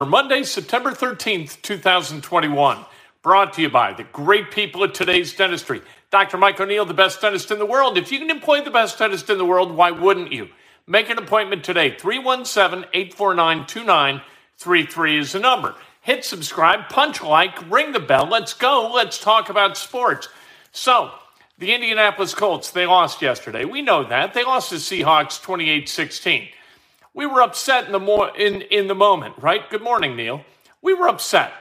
For Monday, September 13th, 2021. Brought to you by the great people at today's dentistry. Dr. Mike O'Neill, the best dentist in the world. If you can employ the best dentist in the world, why wouldn't you? Make an appointment today. 317 849 2933 is the number. Hit subscribe, punch like, ring the bell. Let's go. Let's talk about sports. So, the Indianapolis Colts, they lost yesterday. We know that. They lost to Seahawks 28 16. We were upset in the, mo- in, in the moment, right? Good morning, Neil. We were upset,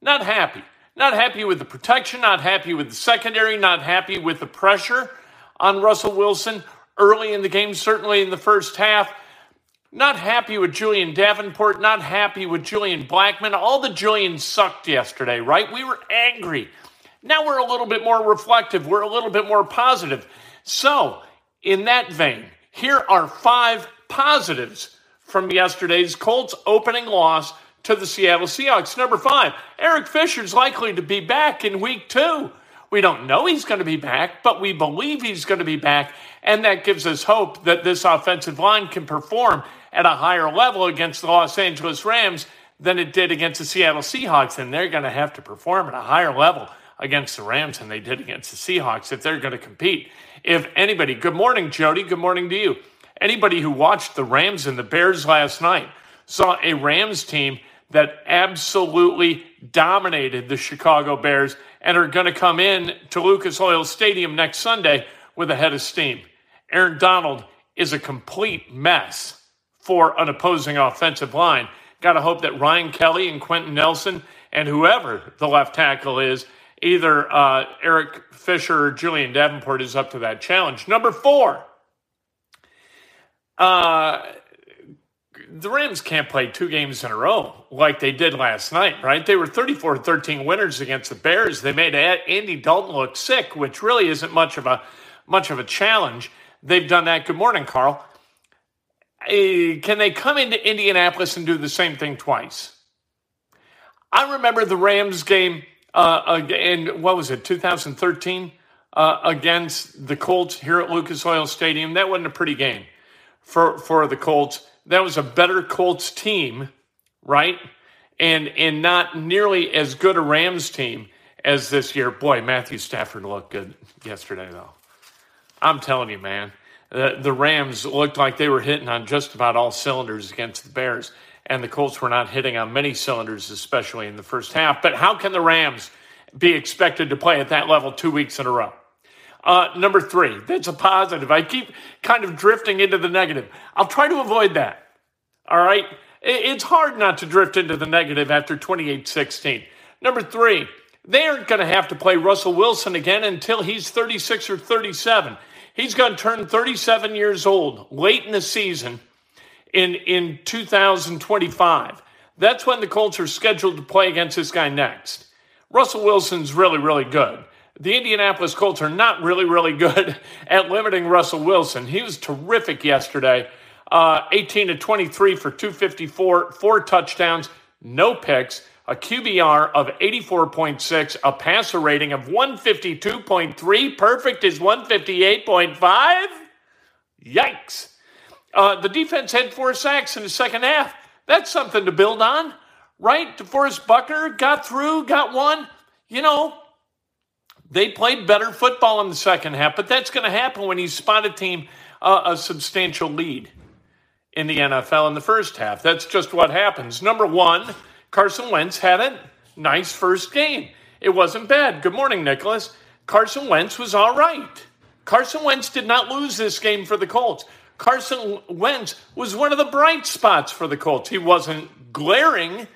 not happy. Not happy with the protection, not happy with the secondary, not happy with the pressure on Russell Wilson early in the game, certainly in the first half. Not happy with Julian Davenport, not happy with Julian Blackmon. All the Julian sucked yesterday, right? We were angry. Now we're a little bit more reflective, we're a little bit more positive. So, in that vein, here are five positives from yesterday's Colts opening loss to the Seattle Seahawks. Number five, Eric Fisher's likely to be back in week two. We don't know he's going to be back, but we believe he's going to be back. And that gives us hope that this offensive line can perform at a higher level against the Los Angeles Rams than it did against the Seattle Seahawks. And they're going to have to perform at a higher level against the Rams than they did against the Seahawks if they're going to compete. If anybody, good morning, Jody. Good morning to you. Anybody who watched the Rams and the Bears last night saw a Rams team that absolutely dominated the Chicago Bears and are going to come in to Lucas Oil Stadium next Sunday with a head of steam. Aaron Donald is a complete mess for an opposing offensive line. Got to hope that Ryan Kelly and Quenton Nelson and whoever the left tackle is, either uh, Eric Fisher or Julian Davenport, is up to that challenge. Number four. Uh, the Rams can't play two games in a row like they did last night, right? They were 34 13 winners against the Bears. They made Andy Dalton look sick, which really isn't much of a much of a challenge. They've done that. Good morning, Carl. Uh, can they come into Indianapolis and do the same thing twice? I remember the Rams game uh, in what was it, 2013, uh, against the Colts here at Lucas Oil Stadium. That wasn't a pretty game for for the Colts that was a better Colts team, right? And and not nearly as good a Rams team as this year. Boy, Matthew Stafford looked good yesterday, though. I'm telling you, man, the, the Rams looked like they were hitting on just about all cylinders against the Bears, and the Colts were not hitting on many cylinders, especially in the first half. But how can the Rams be expected to play at that level two weeks in a row? Uh, number three, that's a positive. I keep kind of drifting into the negative. I'll try to avoid that. All right? It's hard not to drift into the negative after 28 16. Number three, they aren't going to have to play Russell Wilson again until he's 36 or 37. He's going to turn 37 years old late in the season in, in 2025. That's when the Colts are scheduled to play against this guy next. Russell Wilson's really, really good. The Indianapolis Colts are not really, really good at limiting Russell Wilson. He was terrific yesterday. Uh, 18 to 23 for 254, four touchdowns, no picks, a QBR of 84.6, a passer rating of 152.3. Perfect is 158.5. Yikes. Uh, the defense had four sacks in the second half. That's something to build on, right? DeForest Buckner got through, got one. You know, they played better football in the second half, but that's going to happen when you spot a team uh, a substantial lead in the NFL in the first half. That's just what happens. Number one, Carson Wentz had a nice first game. It wasn't bad. Good morning, Nicholas. Carson Wentz was all right. Carson Wentz did not lose this game for the Colts. Carson Wentz was one of the bright spots for the Colts. He wasn't glaring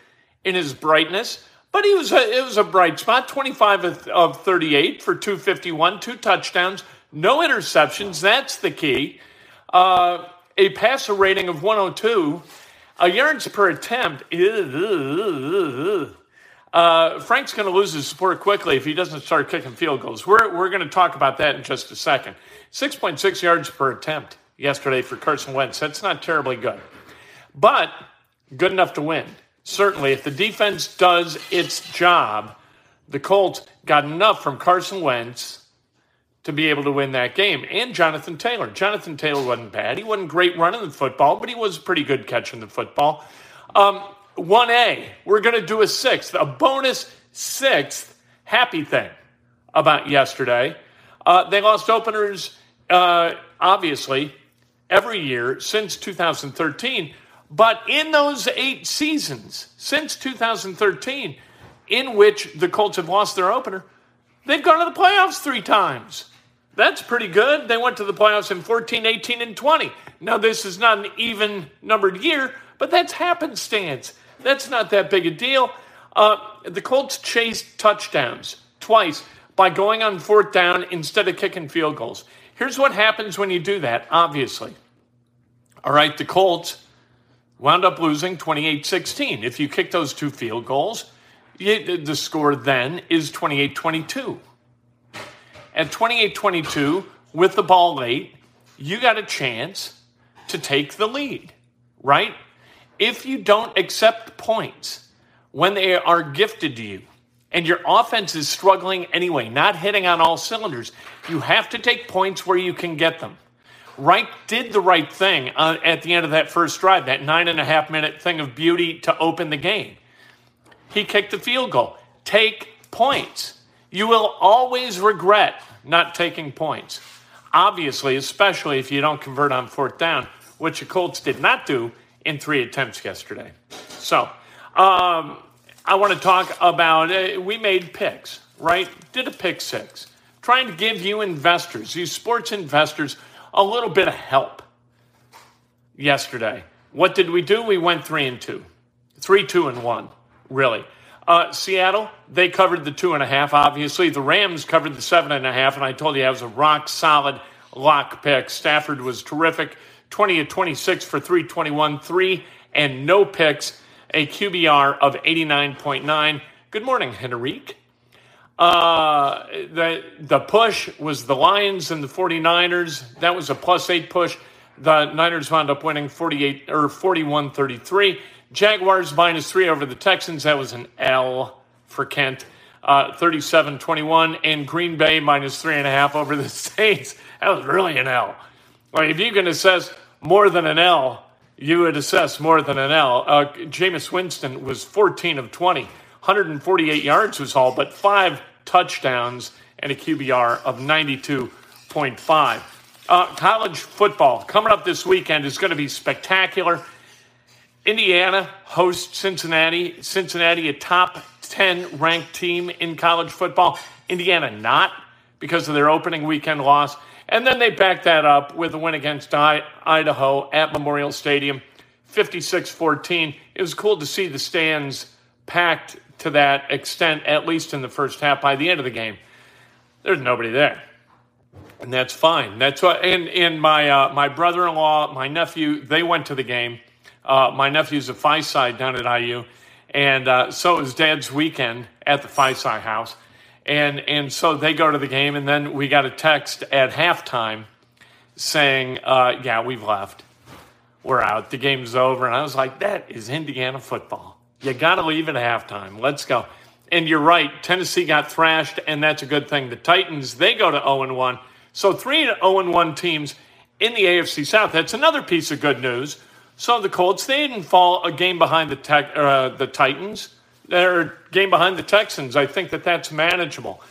in his brightness, but he was a, it was a bright spot. 25 of, of 38 for 251, two touchdowns, no interceptions. That's the key. Uh, a passer rating of 102, a yards per attempt. Uh, Frank's going to lose his support quickly if he doesn't start kicking field goals. We're, we're going to talk about that in just a second. 6.6 yards per attempt yesterday for Carson Wentz. That's not terribly good, but good enough to win. Certainly, if the defense does its job, the Colts got enough from Carson Wentz to be able to win that game. And Jonathan Taylor. Jonathan Taylor wasn't bad. He wasn't great running the football, but he was pretty good catching the football. Um, 1A, we're going to do a sixth, a bonus sixth happy thing about yesterday. Uh, they lost openers, uh, obviously, every year since 2013. But in those eight seasons since 2013, in which the Colts have lost their opener, they've gone to the playoffs three times. That's pretty good. They went to the playoffs in 14, 18, and 20. Now, this is not an even numbered year, but that's happenstance. That's not that big a deal. Uh, the Colts chased touchdowns twice by going on fourth down instead of kicking field goals. Here's what happens when you do that, obviously. All right, the Colts wound up losing 28 16. If you kick those two field goals, the score then is 28 22 at 28 22 with the ball late, you got a chance to take the lead, right? If you don't accept points when they are gifted to you, and your offense is struggling anyway, not hitting on all cylinders, you have to take points where you can get them. Reich did the right thing uh, at the end of that first drive, that nine and a half minute thing of beauty to open the game. He kicked the field goal. Take points. You will always regret not taking points. Obviously, especially if you don't convert on fourth down, which the Colts did not do in three attempts yesterday. So, um, I want to talk about uh, we made picks, right? Did a pick six, trying to give you investors, you sports investors, a little bit of help yesterday. What did we do? We went three and two, three, two, and one, really. Uh, Seattle, they covered the two and a half, obviously. The Rams covered the seven and a half, and I told you I was a rock solid lock pick. Stafford was terrific 20 to 26 for 321, three and no picks, a QBR of 89.9. Good morning, Henrique. Uh, the, the push was the Lions and the 49ers. That was a plus eight push. The Niners wound up winning 48 or 41 33. Jaguars minus three over the Texans. That was an L for Kent. Uh, 37 21. And Green Bay minus three and a half over the Saints. That was really an L. Like, if you can assess more than an L, you would assess more than an L. Uh, Jameis Winston was 14 of 20. 148 yards was all, but five touchdowns and a QBR of 92.5. Uh, college football coming up this weekend is going to be spectacular. Indiana hosts Cincinnati. Cincinnati, a top 10 ranked team in college football. Indiana, not because of their opening weekend loss. And then they back that up with a win against Idaho at Memorial Stadium, 56 14. It was cool to see the stands packed to that extent, at least in the first half. By the end of the game, there's nobody there. And that's fine. That's what, and, and my, uh, my brother in law, my nephew, they went to the game uh, my nephew's a Phi Psi down at IU, and uh, so it was Dad's weekend at the Phi Psi house, and and so they go to the game, and then we got a text at halftime saying, uh, "Yeah, we've left, we're out, the game's over," and I was like, "That is Indiana football." You got to leave at halftime. Let's go. And you're right, Tennessee got thrashed, and that's a good thing. The Titans, they go to 0 1. So three 0 1 teams in the AFC South. That's another piece of good news. So the Colts, they didn't fall a game behind the, tech, uh, the Titans. They're a game behind the Texans. I think that that's manageable.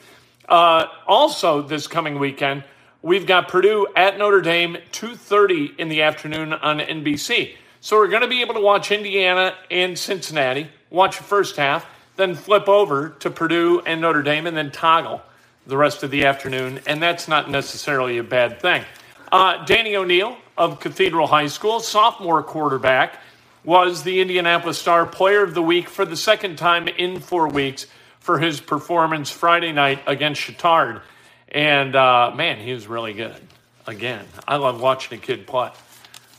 Uh, also, this coming weekend, we've got Purdue at Notre Dame, 2.30 in the afternoon on NBC. So we're going to be able to watch Indiana and Cincinnati, watch the first half, then flip over to Purdue and Notre Dame, and then toggle the rest of the afternoon. And that's not necessarily a bad thing. Uh, Danny O'Neill of Cathedral High School, sophomore quarterback, was the Indianapolis Star Player of the Week for the second time in four weeks for his performance Friday night against Chatard. And uh, man, he was really good. Again, I love watching a kid play.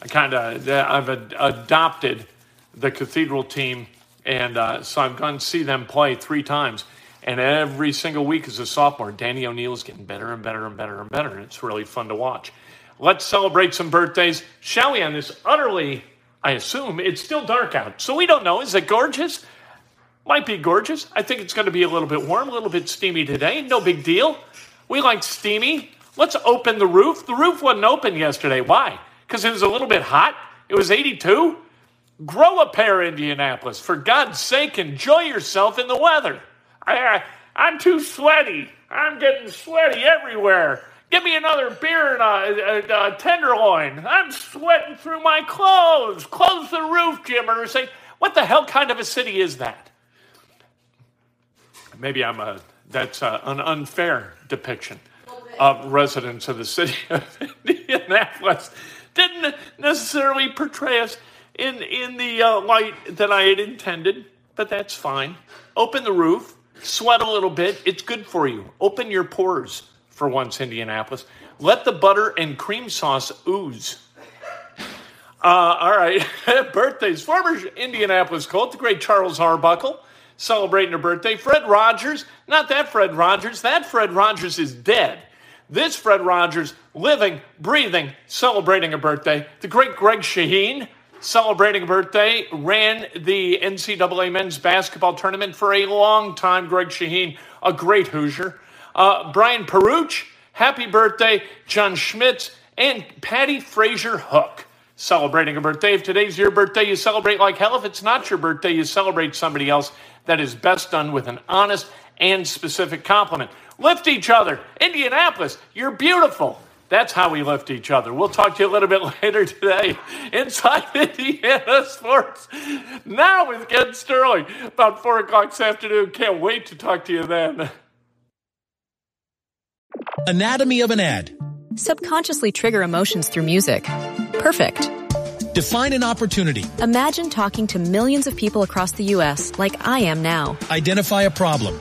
I kind of I've ad- adopted the Cathedral team, and uh, so I've gone to see them play three times. And every single week as a sophomore, Danny O'Neill is getting better and better and better and better. And it's really fun to watch. Let's celebrate some birthdays, shall we? On this utterly, I assume it's still dark out, so we don't know. Is it gorgeous? Might be gorgeous. I think it's going to be a little bit warm, a little bit steamy today. No big deal. We like steamy. Let's open the roof. The roof wasn't open yesterday. Why? Because it was a little bit hot. It was 82. Grow a pair, Indianapolis. For God's sake, enjoy yourself in the weather. I, I'm too sweaty. I'm getting sweaty everywhere. Give me another beer and a, a, a, tenderloin. I'm sweating through my clothes. Close the roof, Jim. Or say, what the hell kind of a city is that? Maybe I'm a that's a, an unfair depiction of residents of the city of Indianapolis. Didn't necessarily portray us in, in the uh, light that I had intended, but that's fine. Open the roof, sweat a little bit. It's good for you. Open your pores for once, Indianapolis. Let the butter and cream sauce ooze. Uh, all right, birthdays. Former Indianapolis Colt, the great Charles Arbuckle, celebrating a birthday. Fred Rogers, not that Fred Rogers, that Fred Rogers is dead. This Fred Rogers, living, breathing, celebrating a birthday. The great Greg Shaheen, celebrating a birthday, ran the NCAA men's basketball tournament for a long time. Greg Shaheen, a great Hoosier. Uh, Brian Peruch, happy birthday. John Schmitz, and Patty Fraser Hook celebrating a birthday. If today's your birthday, you celebrate like hell. If it's not your birthday, you celebrate somebody else. That is best done with an honest and specific compliment. Lift each other. Indianapolis, you're beautiful. That's how we lift each other. We'll talk to you a little bit later today inside Indiana Sports. Now with Kent Sterling, about 4 o'clock this afternoon. Can't wait to talk to you then. Anatomy of an ad. Subconsciously trigger emotions through music. Perfect. Define an opportunity. Imagine talking to millions of people across the U.S. like I am now. Identify a problem.